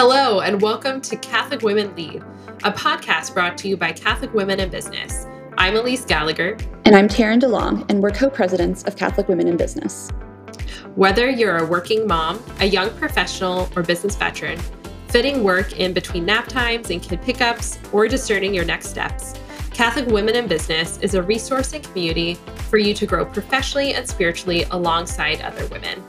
Hello, and welcome to Catholic Women Lead, a podcast brought to you by Catholic Women in Business. I'm Elise Gallagher. And I'm Taryn DeLong, and we're co presidents of Catholic Women in Business. Whether you're a working mom, a young professional, or business veteran, fitting work in between nap times and kid pickups, or discerning your next steps, Catholic Women in Business is a resource and community for you to grow professionally and spiritually alongside other women.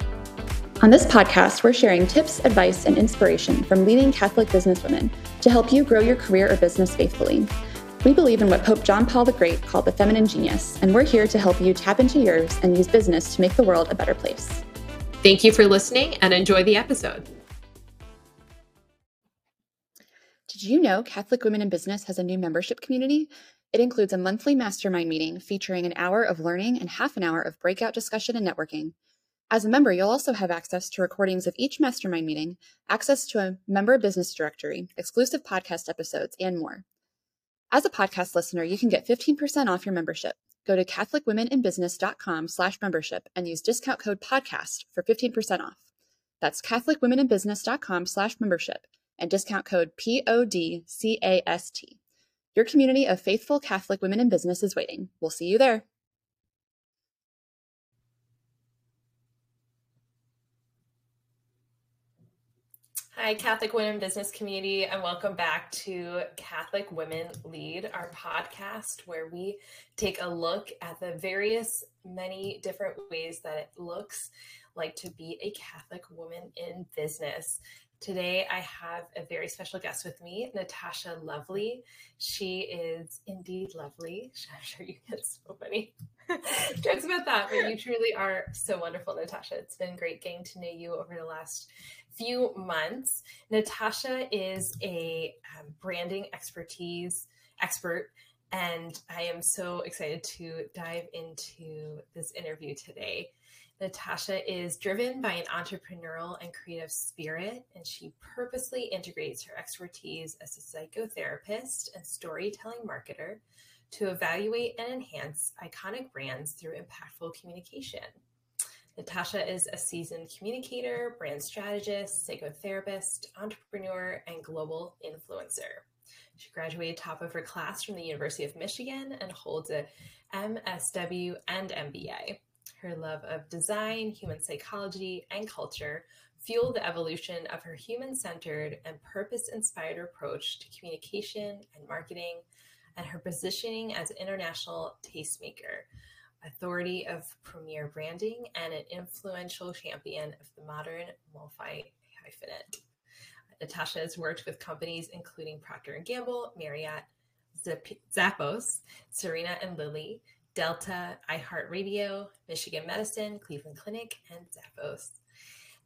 On this podcast, we're sharing tips, advice, and inspiration from leading Catholic businesswomen to help you grow your career or business faithfully. We believe in what Pope John Paul the Great called the feminine genius, and we're here to help you tap into yours and use business to make the world a better place. Thank you for listening and enjoy the episode. Did you know Catholic Women in Business has a new membership community? It includes a monthly mastermind meeting featuring an hour of learning and half an hour of breakout discussion and networking. As a member, you'll also have access to recordings of each mastermind meeting, access to a member business directory, exclusive podcast episodes, and more. As a podcast listener, you can get 15% off your membership. Go to catholicwomeninbusiness.com slash membership and use discount code podcast for 15% off. That's catholicwomeninbusiness.com slash membership and discount code P-O-D-C-A-S-T. Your community of faithful Catholic women in business is waiting. We'll see you there. Hi, Catholic Women Business Community, and welcome back to Catholic Women Lead, our podcast where we take a look at the various, many different ways that it looks like to be a Catholic woman in business. Today, I have a very special guest with me, Natasha Lovely. She is indeed lovely. I'm sure you get so many jokes about that, but you truly are so wonderful, Natasha. It's been great getting to know you over the last few months. Natasha is a um, branding expertise expert, and I am so excited to dive into this interview today. Natasha is driven by an entrepreneurial and creative spirit, and she purposely integrates her expertise as a psychotherapist and storytelling marketer to evaluate and enhance iconic brands through impactful communication. Natasha is a seasoned communicator, brand strategist, psychotherapist, entrepreneur, and global influencer. She graduated top of her class from the University of Michigan and holds a MSW and MBA. Her love of design, human psychology, and culture fueled the evolution of her human centered and purpose inspired approach to communication and marketing, and her positioning as an international tastemaker authority of premier branding, and an influential champion of the modern multi hyphenate. Natasha has worked with companies including Procter & Gamble, Marriott, Zappos, Serena and Lily, Delta, iHeartRadio, Michigan Medicine, Cleveland Clinic, and Zappos.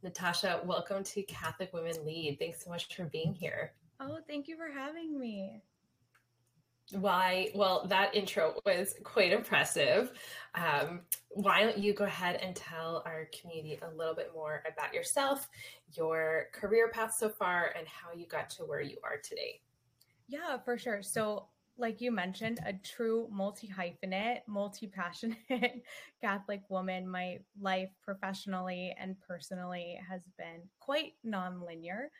Natasha, welcome to Catholic Women Lead. Thanks so much for being here. Oh, thank you for having me. Why? Well, that intro was quite impressive. Um, why don't you go ahead and tell our community a little bit more about yourself, your career path so far, and how you got to where you are today? Yeah, for sure. So, like you mentioned, a true multi hyphenate, multi passionate Catholic woman. My life professionally and personally has been quite non-linear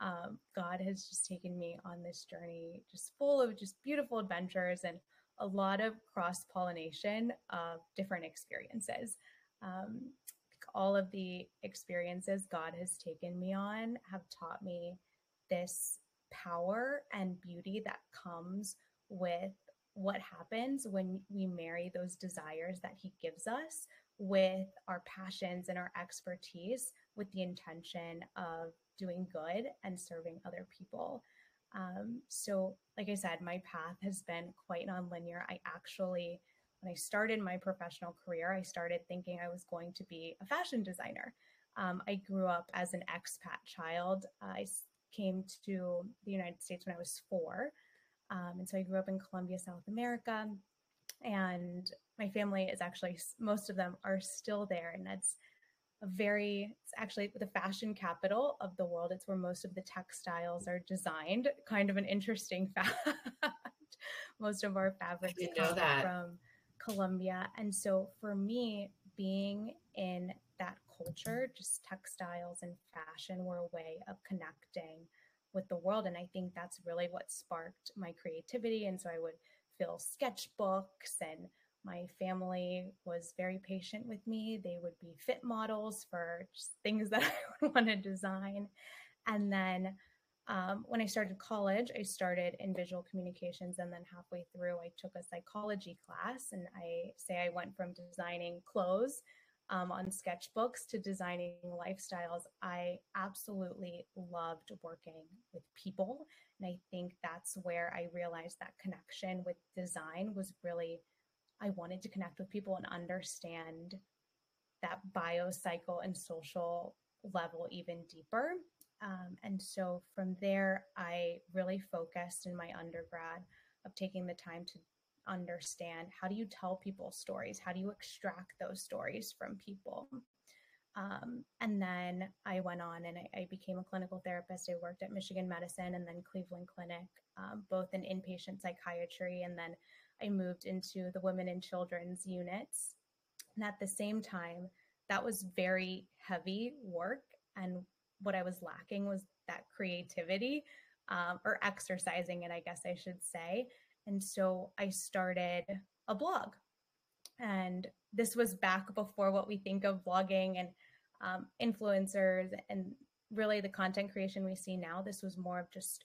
um, God has just taken me on this journey, just full of just beautiful adventures and a lot of cross pollination of different experiences. Um, all of the experiences God has taken me on have taught me this power and beauty that comes with what happens when we marry those desires that He gives us with our passions and our expertise with the intention of doing good and serving other people. Um, so, like I said, my path has been quite nonlinear. I actually, when I started my professional career, I started thinking I was going to be a fashion designer. Um, I grew up as an expat child. I came to the United States when I was four. Um, and so I grew up in Colombia, South America. And my family is actually, most of them are still there. And that's a very it's actually the fashion capital of the world it's where most of the textiles are designed kind of an interesting fact most of our fabrics come that. from colombia and so for me being in that culture just textiles and fashion were a way of connecting with the world. And I think that's really what sparked my creativity. And so I would fill sketchbooks and my family was very patient with me. They would be fit models for things that I would want to design. And then um, when I started college, I started in visual communications. And then halfway through, I took a psychology class. And I say I went from designing clothes um, on sketchbooks to designing lifestyles. I absolutely loved working with people. And I think that's where I realized that connection with design was really, I wanted to connect with people and understand that biocycle and social level even deeper. Um, and so from there, I really focused in my undergrad of taking the time to understand how do you tell people stories? How do you extract those stories from people? Um, and then I went on and I, I, became a clinical therapist. I worked at Michigan Medicine and then Cleveland Clinic, um, both in inpatient psychiatry. And then I moved into the women and children's units. And at the same time, that was very heavy work. And what I was lacking was that creativity um, or exercising it, I guess I should say. And so I started a blog. And this was back before what we think of blogging and um, influencers and really the content creation we see now. This was more of just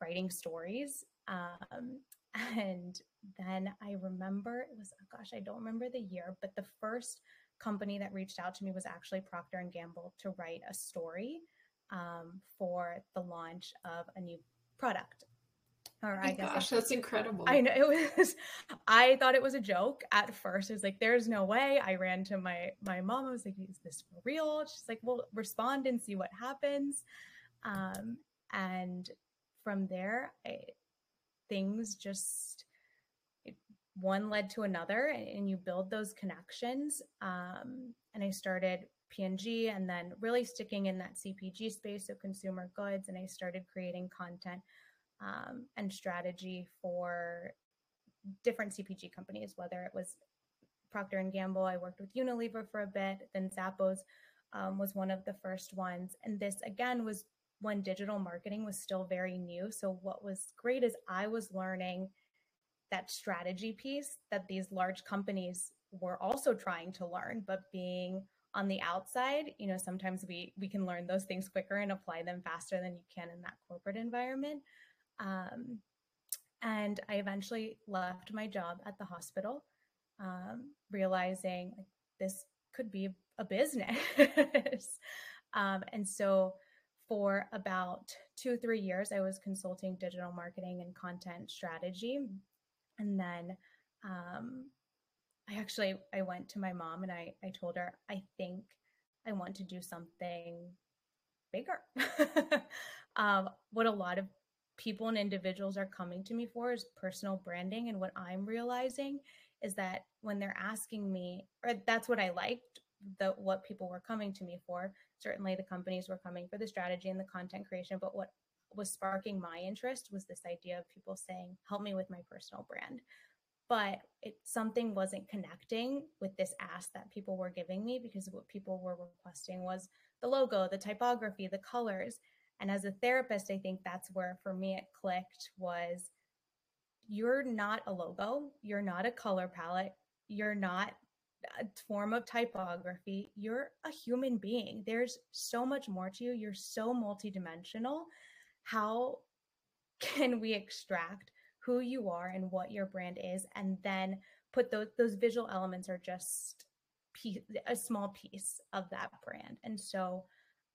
writing stories. Um, and then I remember it was, oh gosh, I don't remember the year, but the first company that reached out to me was actually Procter and Gamble to write a story um, for the launch of a new product or oh I guess gosh, that's incredible. I know it was. I thought it was a joke at first. It was like, "There's no way." I ran to my my mom. I was like, "Is this for real?" She's like, "Well, respond and see what happens." Um, and from there, I, things just one led to another, and you build those connections. Um, and I started P&G, and then really sticking in that CPG space, so consumer goods, and I started creating content um, and strategy for different CPG companies, whether it was Procter and Gamble. I worked with Unilever for a bit. Then Zappos um, was one of the first ones, and this again was when digital marketing was still very new. So what was great is I was learning that strategy piece that these large companies were also trying to learn, but being on the outside, you know, sometimes we we can learn those things quicker and apply them faster than you can in that corporate environment. Um, and I eventually left my job at the hospital, um, realizing like, this could be a business. um, and so for about two, three years, I was consulting digital marketing and content strategy. And then um, I actually I went to my mom and I, I told her, I think I want to do something bigger. um, what a lot of people and individuals are coming to me for is personal branding. And what I'm realizing is that when they're asking me, or that's what I liked, the what people were coming to me for. Certainly the companies were coming for the strategy and the content creation, but what was sparking my interest was this idea of people saying, help me with my personal brand. But it something wasn't connecting with this ask that people were giving me because what people were requesting was the logo, the typography, the colors. And as a therapist, I think that's where for me it clicked was you're not a logo, you're not a color palette, you're not a form of typography, you're a human being. There's so much more to you. You're so multidimensional. How can we extract who you are and what your brand is and then put those those visual elements are just piece, a small piece of that brand. And so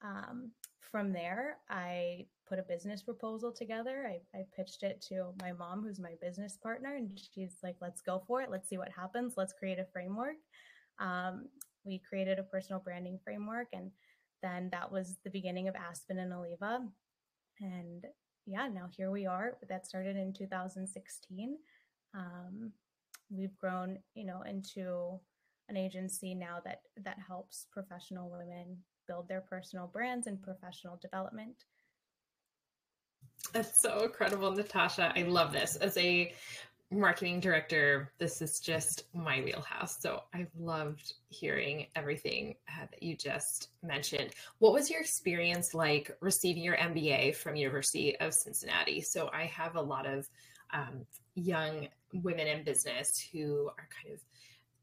um, from there, I put a business proposal together. I, I, pitched it to my mom, who's my business partner, and she's like, let's go for it. Let's see what happens. Let's create a framework. Um, we created a personal branding framework, and then that was the beginning of Aspen and Oliva. And yeah, now here we are. That started in 2016. Um, we've grown, you know, into an agency now that that helps professional women build their personal brands and professional development. That's so incredible, Natasha. I love this. As a marketing director, this is just my wheelhouse. So I've loved hearing everything uh, that you just mentioned. What was your experience like receiving your MBA from University of Cincinnati? So I have a lot of um, young women in business who are kind of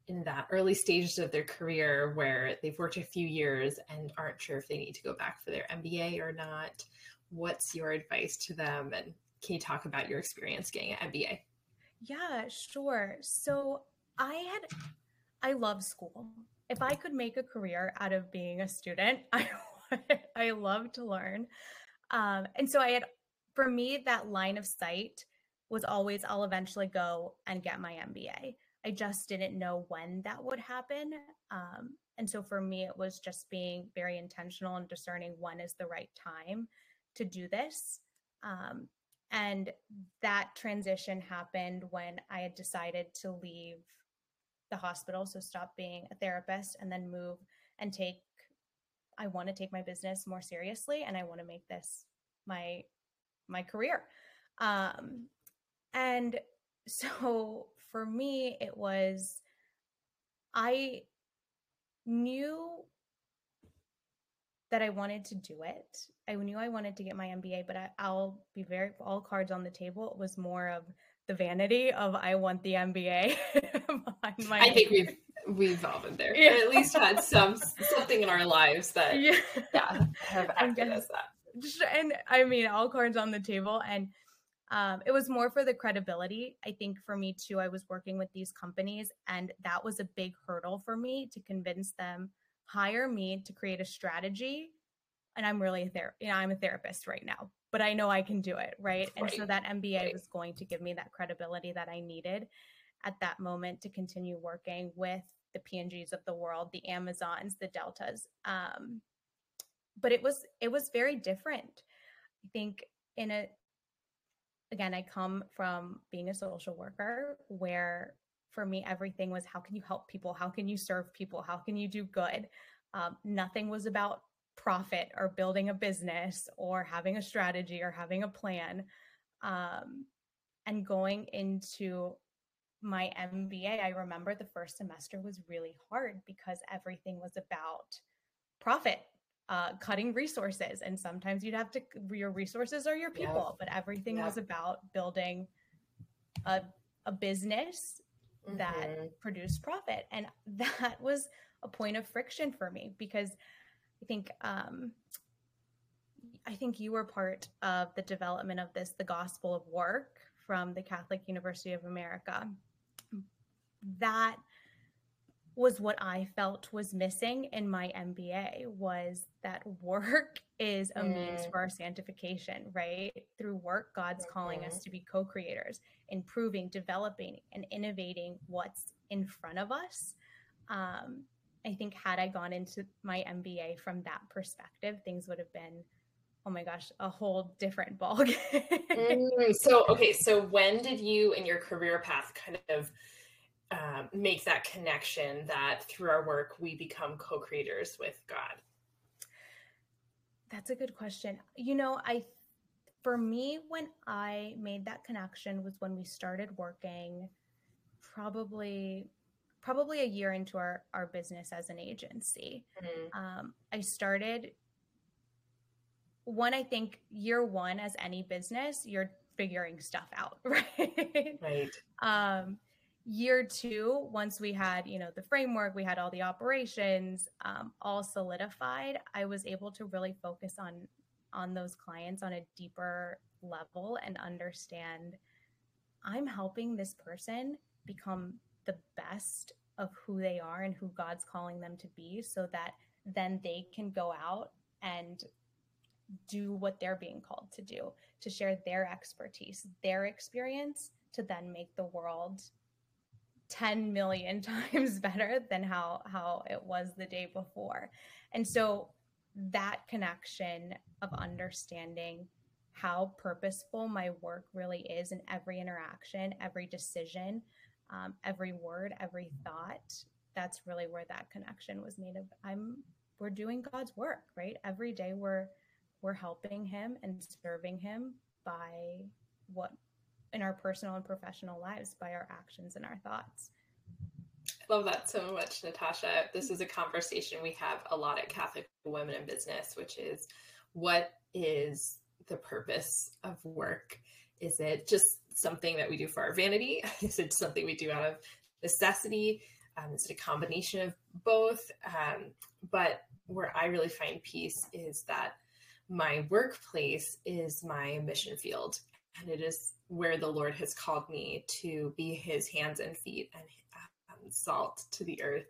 in that early stages of their career where they've worked a few years and aren't sure if they need to go back for their MBA or not. What's your advice to them? And can you talk about your experience getting an MBA? Yeah, sure. So I had, I love school. If I could make a career out of being a student, I, I love to learn. Um, and so I had, for me, that line of sight was always I'll eventually go and get my MBA. I just didn't know when that would happen. Um, and so for me, it was just being very intentional and discerning when is the right time to do this. Um, and that transition happened when I had decided to leave the hospital, so stop being a therapist and then move and take I want to take my business more seriously and I want to make this my my career. Um and so for me it was I knew that I wanted to do it. I knew I wanted to get my MBA, but I, will be very all cards on the table. It was more of the vanity of I want the MBA. I think we've we've all been there. Yeah. At least had some something in our lives that yeah, yeah have acted as that. And I mean, all cards on the table, and um, it was more for the credibility. I think for me too, I was working with these companies, and that was a big hurdle for me to convince them hire me to create a strategy and i'm really a ther- you know i'm a therapist right now but i know i can do it right, and so that mba right. was going to give me that credibility that i needed at that moment to continue working with the P&Gs of the world the amazons the deltas um, but it was it was very different i think in a again i come from being a social worker where for me, everything was how can you help people? How can you serve people? How can you do good? Um, nothing was about profit or building a business or having a strategy or having a plan. Um, and going into my MBA, I remember the first semester was really hard because everything was about profit, uh, cutting resources. And sometimes you'd have to, your resources are your people, yeah. but everything yeah. was about building a, a business mm-hmm. that produced profit. And that was a point of friction for me because I think um, I think you were part of the development of this, the Gospel of Work from the Catholic University of America. That was what I felt was missing in my MBA was that work is a mm. means for our sanctification, right? Through work, God's mm-hmm. calling us mm-hmm. to be co-creators, improving, developing, and innovating what's in front of us. Um, I think had I gone into my MBA from that perspective, things would have been, oh my gosh, a whole different ballgame. mm, so okay, so when did you in your career path kind of um, make that connection that through our work we become co-creators with God? That's a good question. You know, I for me when I made that connection was when we started working probably probably a year into our our business as an agency. Mm-hmm. Um, I started one I think year 1 as any business, you're figuring stuff out, right? Right. Um year two once we had you know the framework we had all the operations um, all solidified i was able to really focus on on those clients on a deeper level and understand i'm helping this person become the best of who they are and who god's calling them to be so that then they can go out and do what they're being called to do to share their expertise their experience to then make the world 10 million times better than how how it was the day before. And so that connection of understanding how purposeful my work really is in every interaction every decision um, every word every thought that's really where that connection was made of i'm we're doing god's work right? Every day we're we're helping him and serving him by what in our personal and professional lives by our actions and our thoughts. I love that so much, Natasha. This is a conversation we have a lot at Catholic Women in Business, which is what is the purpose of work? Is it just something that we do for our vanity? Is it something we do out of necessity? Um, is it a combination of both? Um, but where I really find peace is that my workplace is my mission field, and it is where the Lord has called me to be His hands and feet and um, salt to the earth.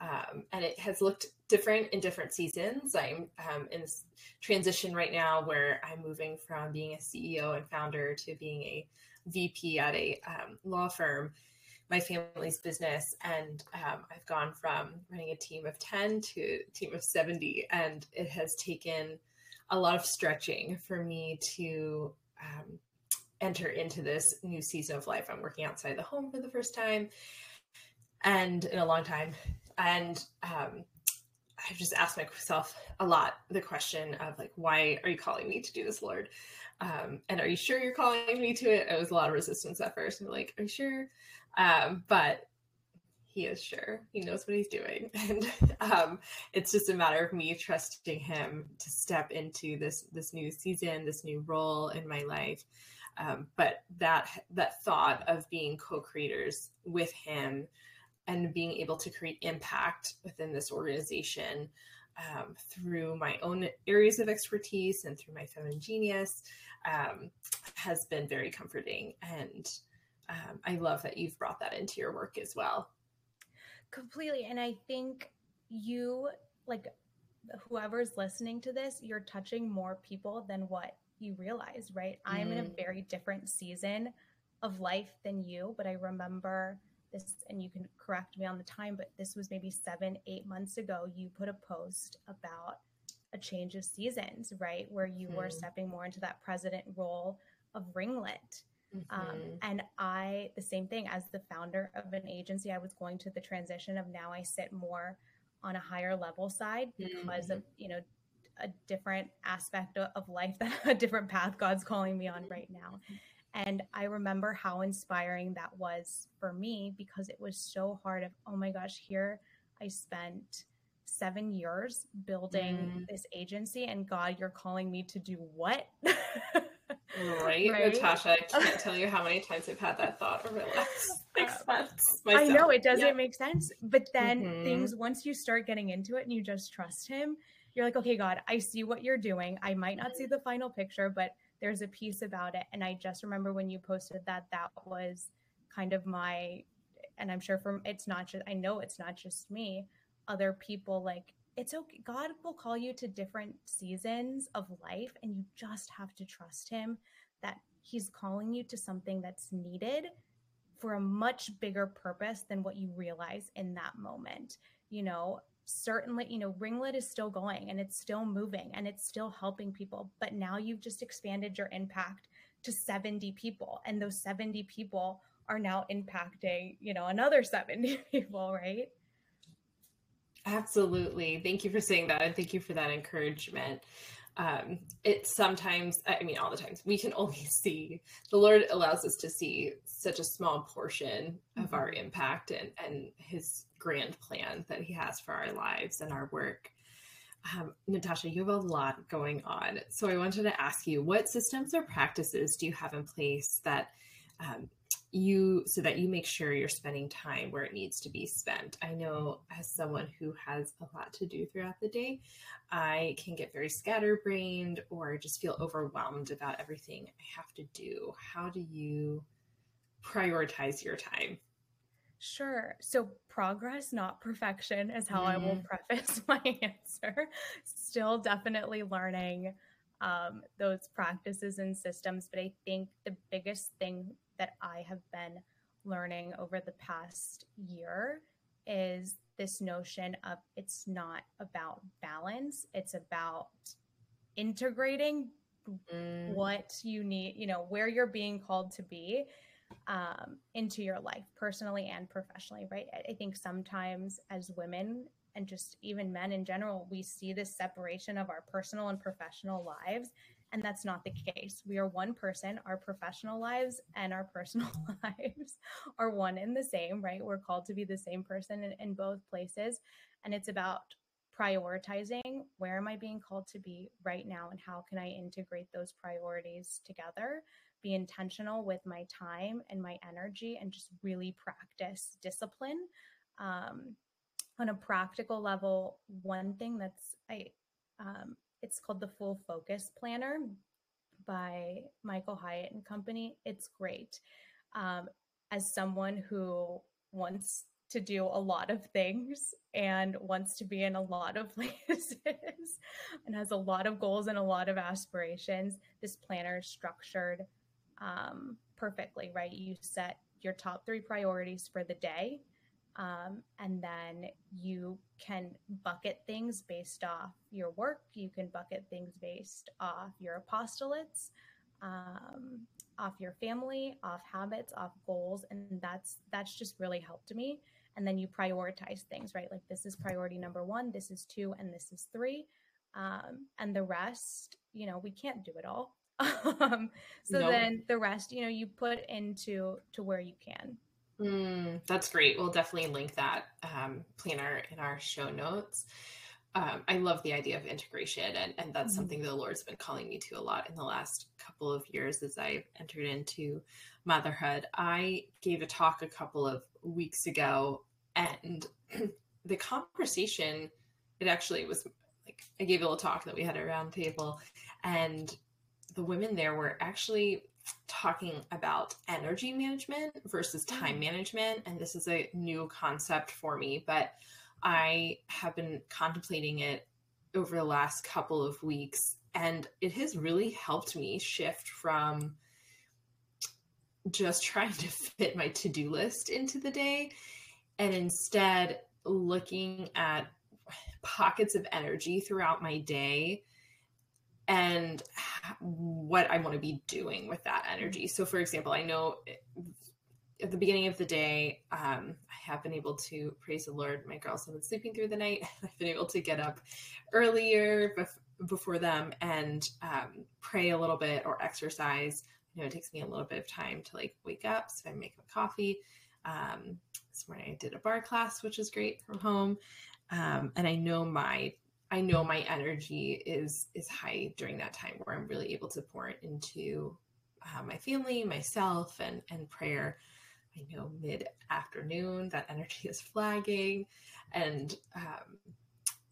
Um, and it has looked different in different seasons. I'm um, in transition right now where I'm moving from being a CEO and founder to being a VP at a um, law firm, my family's business. And um, I've gone from running a team of 10 to a team of 70. And it has taken a lot of stretching for me to um, enter into this new season of life. I'm working outside the home for the first time and in a long time. And um, I've just asked myself a lot the question of like, why are you calling me to do this, Lord? Um, and are you sure you're calling me to it? It was a lot of resistance at first. I'm like, are you sure? Um, but he is sure. He knows what he's doing, and um, it's just a matter of me trusting him to step into this this new season, this new role in my life. Um, but that that thought of being co-creators with him and being able to create impact within this organization um, through my own areas of expertise and through my feminine genius um, has been very comforting. And um, I love that you've brought that into your work as well. Completely. And I think you, like, whoever's listening to this, you're touching more people than what you realize, right? Mm. I'm in a mm. very different season of life than you, but I remember this, and you can correct me on the time, but this was maybe seven, eight months ago. You put a post about a change of seasons, right? Where you mm. were stepping more into that president role of Ringlet. Um, mm-hmm. Um, and I, the same thing as the founder of an agency, I was going to the transition of now I sit more on a higher level side because mm-hmm. of, you know, a different aspect of life, that a different path God's calling me on right now. And I remember how inspiring that was for me because it was so hard of, oh my gosh, here I spent seven years building mm. this agency and God, you're calling me to do what? right, right, Natasha. I can't tell you how many times I've had that thought over the last six months. Myself. I know it doesn't make sense, but then mm-hmm. things once you start getting into it and you just trust Him, you're like, okay, God, I see what you're doing. I might not see mm-hmm. the final picture, but there's a piece about it. And I just remember when you posted that, that was kind of my, and I'm sure from it's not just, I know it's not just me, other people like it's okay. God will call you to different seasons of life, and you just have to trust Him that He's calling you to something that's needed for a much bigger purpose than what you realize in that moment. You know, certainly, you know, Ringlet is still going and it's still moving and it's still helping people, but now you've just expanded your impact to 70 people, and those 70 people are now impacting, you know, another 70 people, right? Absolutely. Thank you for saying that. And thank you for that encouragement. Um, it sometimes, I mean, all the times, we can only see, the Lord allows us to see such a small portion of mm-hmm. our impact and, and his grand plan that he has for our lives and our work. Um, Natasha, you have a lot going on. So I wanted to ask you what systems or practices do you have in place that um, you so that you make sure you're spending time where it needs to be spent. I know as someone who has a lot to do throughout the day, I can get very scatterbrained or just feel overwhelmed about everything I have to do. How do you prioritize your time? Sure. So, progress, not perfection, is how mm. I will mm-hmm. preface my answer. Still definitely learning um, those practices and systems. But I think the biggest thing that I have been learning over the past year is this notion of it's not about balance, it's about integrating mm. what you need, you know, where you're being called to be um, into your life, personally and professionally, right? I think sometimes as women and just even men in general, we see this separation of our personal and professional lives And that's not the case. We are one person. Our professional lives and our personal lives are one and the same, right? We're called to be the same person in, in both places. And it's about prioritizing where am I being called to be right now and how can I integrate those priorities together, be intentional with my time and my energy, and just really practice discipline. Um, on a practical level, one thing that's I um, it's called the Full Focus Planner by Michael Hyatt and Company. It's great. Um, as someone who wants to do a lot of things and wants to be in a lot of places and has a lot of goals and a lot of aspirations, this planner is structured um, perfectly, right? You set your top three priorities for the day. Um, and then you can bucket things based off your work. You can bucket things based off your apostolates, um, off your family, off habits, off goals, and that's that's just really helped me. And then you prioritize things right? Like this is priority number one this is two and this is three. Um, and the rest you know we can't do it all. Um, so nope. then the rest you know you put into to where you can mm, that's great we'll definitely link that um, planner in our show notes um, I love the idea of integration, and, and that's mm-hmm. something the Lord's been calling me to a lot in the last couple of years as I've entered into motherhood. I gave a talk a couple of weeks ago and the conversation it actually was like i gave a little talk that we had a round table and the women there were actually talking about energy management versus time mm. management and this is a new concept for me but i have been contemplating it over the last couple of weeks and it has really helped me shift from just trying to fit my to-do list into the day and instead looking at pockets of energy throughout my day and what I want to be doing with that energy. So, for example, I know at the beginning of the day, um, I have been able to praise the Lord. My girls have been sleeping through the night. I've been able to get up earlier bef- before them and um, pray a little bit or exercise. You know, it takes me a little bit of time to like wake up, so I make a coffee. Um, this morning I did a barre class, which is great from home. Um, and I know my I know my energy is is high during that time where I'm really able to pour it into uh, my family, myself, and and prayer. I know mid afternoon that energy is flagging, and um,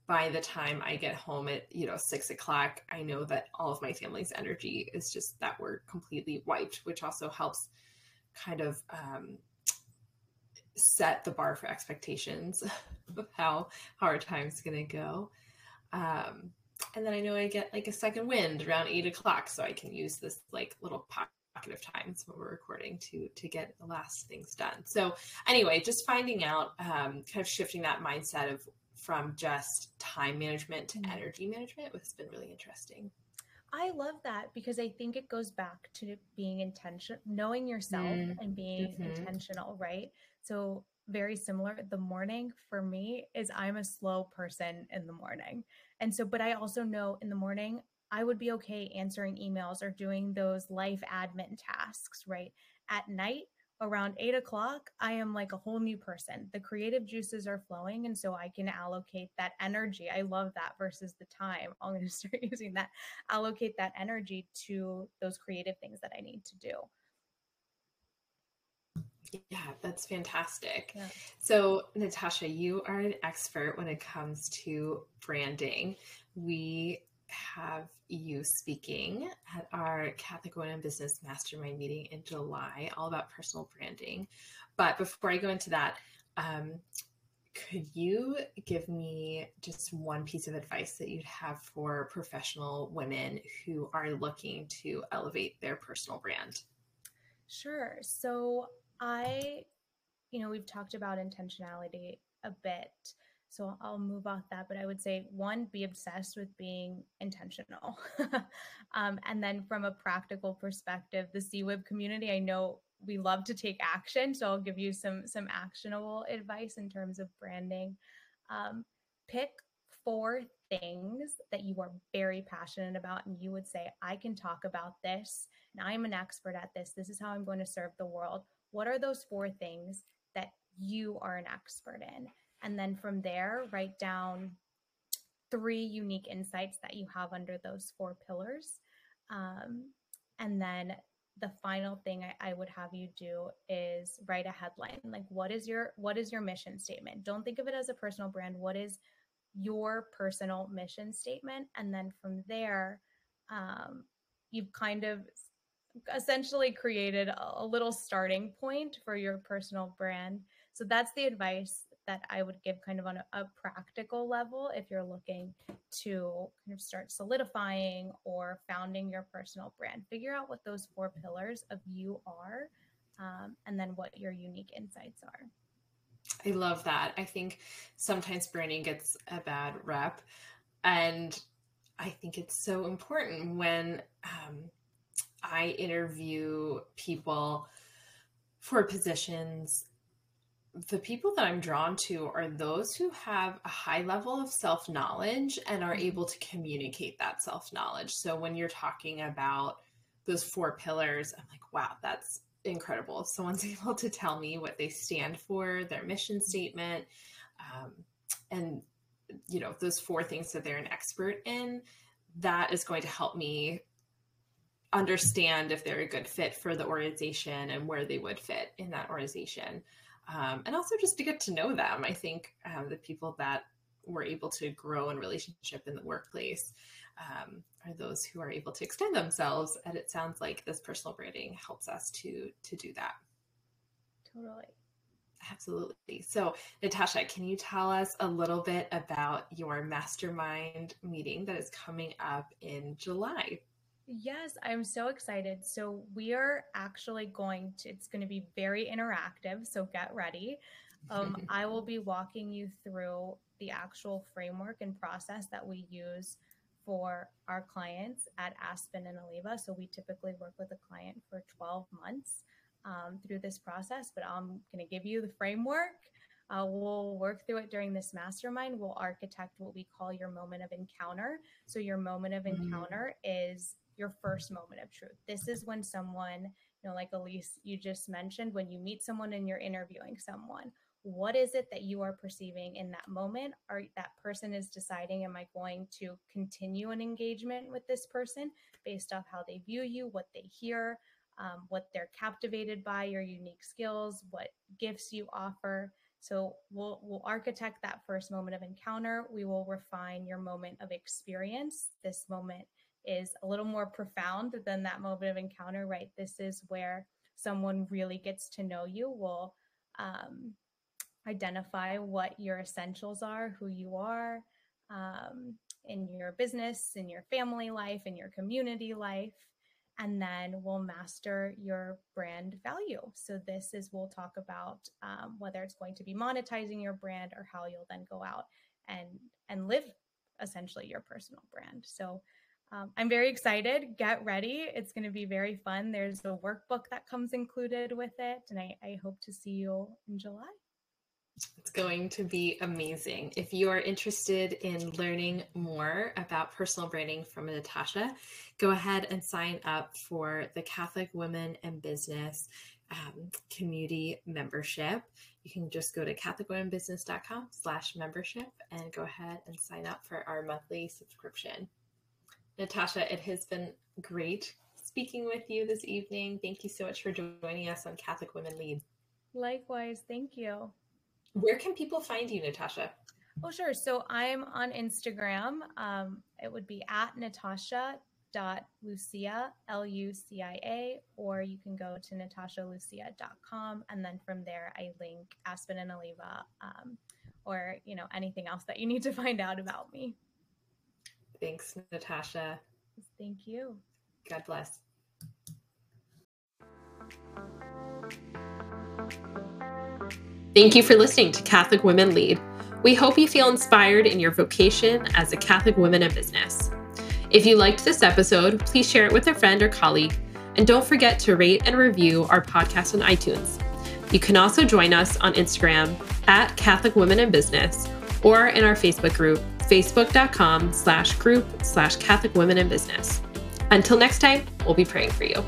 by the time I get home at you know six o'clock, I know that all of my family's energy is just that we're completely wiped, which also helps kind of um, set the bar for expectations of how how our time's gonna go. Um, and then I know I get like a second wind around eight o'clock, so I can use this like little pocket of times when we're recording to to get the last things done. So anyway, just finding out, um, kind of shifting that mindset of from just time management to mm-hmm. energy management has been really interesting. I love that because I think it goes back to being intentional, knowing yourself mm. and being mm-hmm. intentional, right? So, very similar. The morning for me is I'm a slow person in the morning. And so, but I also know in the morning, I would be okay answering emails or doing those life admin tasks, right? At night, around eight o'clock, I am like a whole new person. The creative juices are flowing. And so I can allocate that energy. I love that versus the time. I'm going to start using that, allocate that energy to those creative things that I need to do. Yeah, that's fantastic. Yeah. So, Natasha, you are an expert when it comes to branding. We have you speaking at our Catholic Women Business Mastermind meeting in July, all about personal branding. But before I go into that, um, could you give me just one piece of advice that you'd have for professional women who are looking to elevate their personal brand? Sure. So, I, you know, we've talked about intentionality a bit. So I'll move off that, but I would say one, be obsessed with being intentional. um, and then from a practical perspective, the CWIB community, I know we love to take action. So I'll give you some some actionable advice in terms of branding. Um, pick four things that you are very passionate about and you would say, I can talk about this and I'm an expert at this. This is how I'm going to serve the world. What are those four things that you are an expert in? And then from there, write down three unique insights that you have under those four pillars. Um, and then the final thing I, I, would have you do is write a headline like what is your what is your mission statement don't think of it as a personal brand what is your personal mission statement and then from there um, you've kind of essentially created a, a little starting point for your personal brand so that's the advice that I would give kind of on a, a, practical level if you're looking to kind of start solidifying or founding your personal brand. Figure out what those four pillars of you are um, and then what your unique insights are. I love that. I think sometimes branding gets a bad rep. And I think it's so important when um, I interview people for positions the people that I'm drawn to are those who have a high level of self knowledge and are mm-hmm. able to communicate that self knowledge. So when you're talking about those four pillars, I'm like, wow, that's incredible. If someone's able to tell me what they stand for, their mission statement, um, and you know those four things that they're an expert in, that is going to help me understand if they're a good fit for the organization and where they would fit in that organization um, and also just to get to know them. I think um, the people that were able to grow in relationship in the workplace um, are those who are able to extend themselves. And it sounds like this personal branding helps us to to do that. Totally. Absolutely. So, Natasha, can you tell us a little bit about your mastermind meeting that is coming up in July? Yes, I'm so excited. So, we are actually going to, it's going to be very interactive. So, get ready. Um, I will be walking you through the actual framework and process that we use for our clients at Aspen and Oliva. So, we typically work with a client for 12 months um, through this process, but I'm going to give you the framework. Uh, we'll work through it during this mastermind. We'll architect what we call your moment of encounter. So, your moment of mm-hmm. encounter mm-hmm. is your first moment of truth. This is when someone, you know, like Elise, you just mentioned, when you meet someone and you're interviewing someone, what is it that you are perceiving in that moment? Or that person is deciding, am I going to continue an engagement with this person based off how they view you, what they hear, um, what they're captivated by, your unique skills, what gifts you offer. So we'll we'll architect that first moment of encounter. We will refine your moment of experience. This moment is a little more profound than that moment of encounter, right? This is where someone really gets to know you, we'll um, identify what your essentials are, who you are um, in your business, in your family life, in your community life. And then we'll master your brand value. So, this is we'll talk about um, whether it's going to be monetizing your brand or how you'll then go out and and live essentially your personal brand. So, um, I'm very excited. Get ready. It's going to be very fun. There's a workbook that comes included with it, and I, I hope to see you in July. It's going to be amazing. If you are interested in learning more about personal branding from Natasha, go ahead and sign up for the Catholic Women and Business um, community membership. You can just go to catholicwomenbusiness.com slash membership and go ahead and sign up for our monthly subscription. Natasha, it has been great speaking with you this evening. Thank you so much for joining us on Catholic Women Lead. Likewise, thank you. Where can people find you, Natasha? Oh, sure. So I'm on Instagram. Um, it would be at natasha dot lucia l-u-c-i-a or you can go to natashalucia.com and then from there i link aspen and oliva um, or you know anything else that you need to find out about me Thanks, Natasha. Thank you. God bless. Thank you for listening to Catholic Women Lead. We hope you feel inspired in your vocation as a Catholic woman in business. If you liked this episode, please share it with a friend or colleague. And don't forget to rate and review our podcast on iTunes. You can also join us on Instagram at Catholic Women in Business or in our Facebook group, facebook.com slash group slash Catholic Women in Business. Until next time, we'll be praying for you.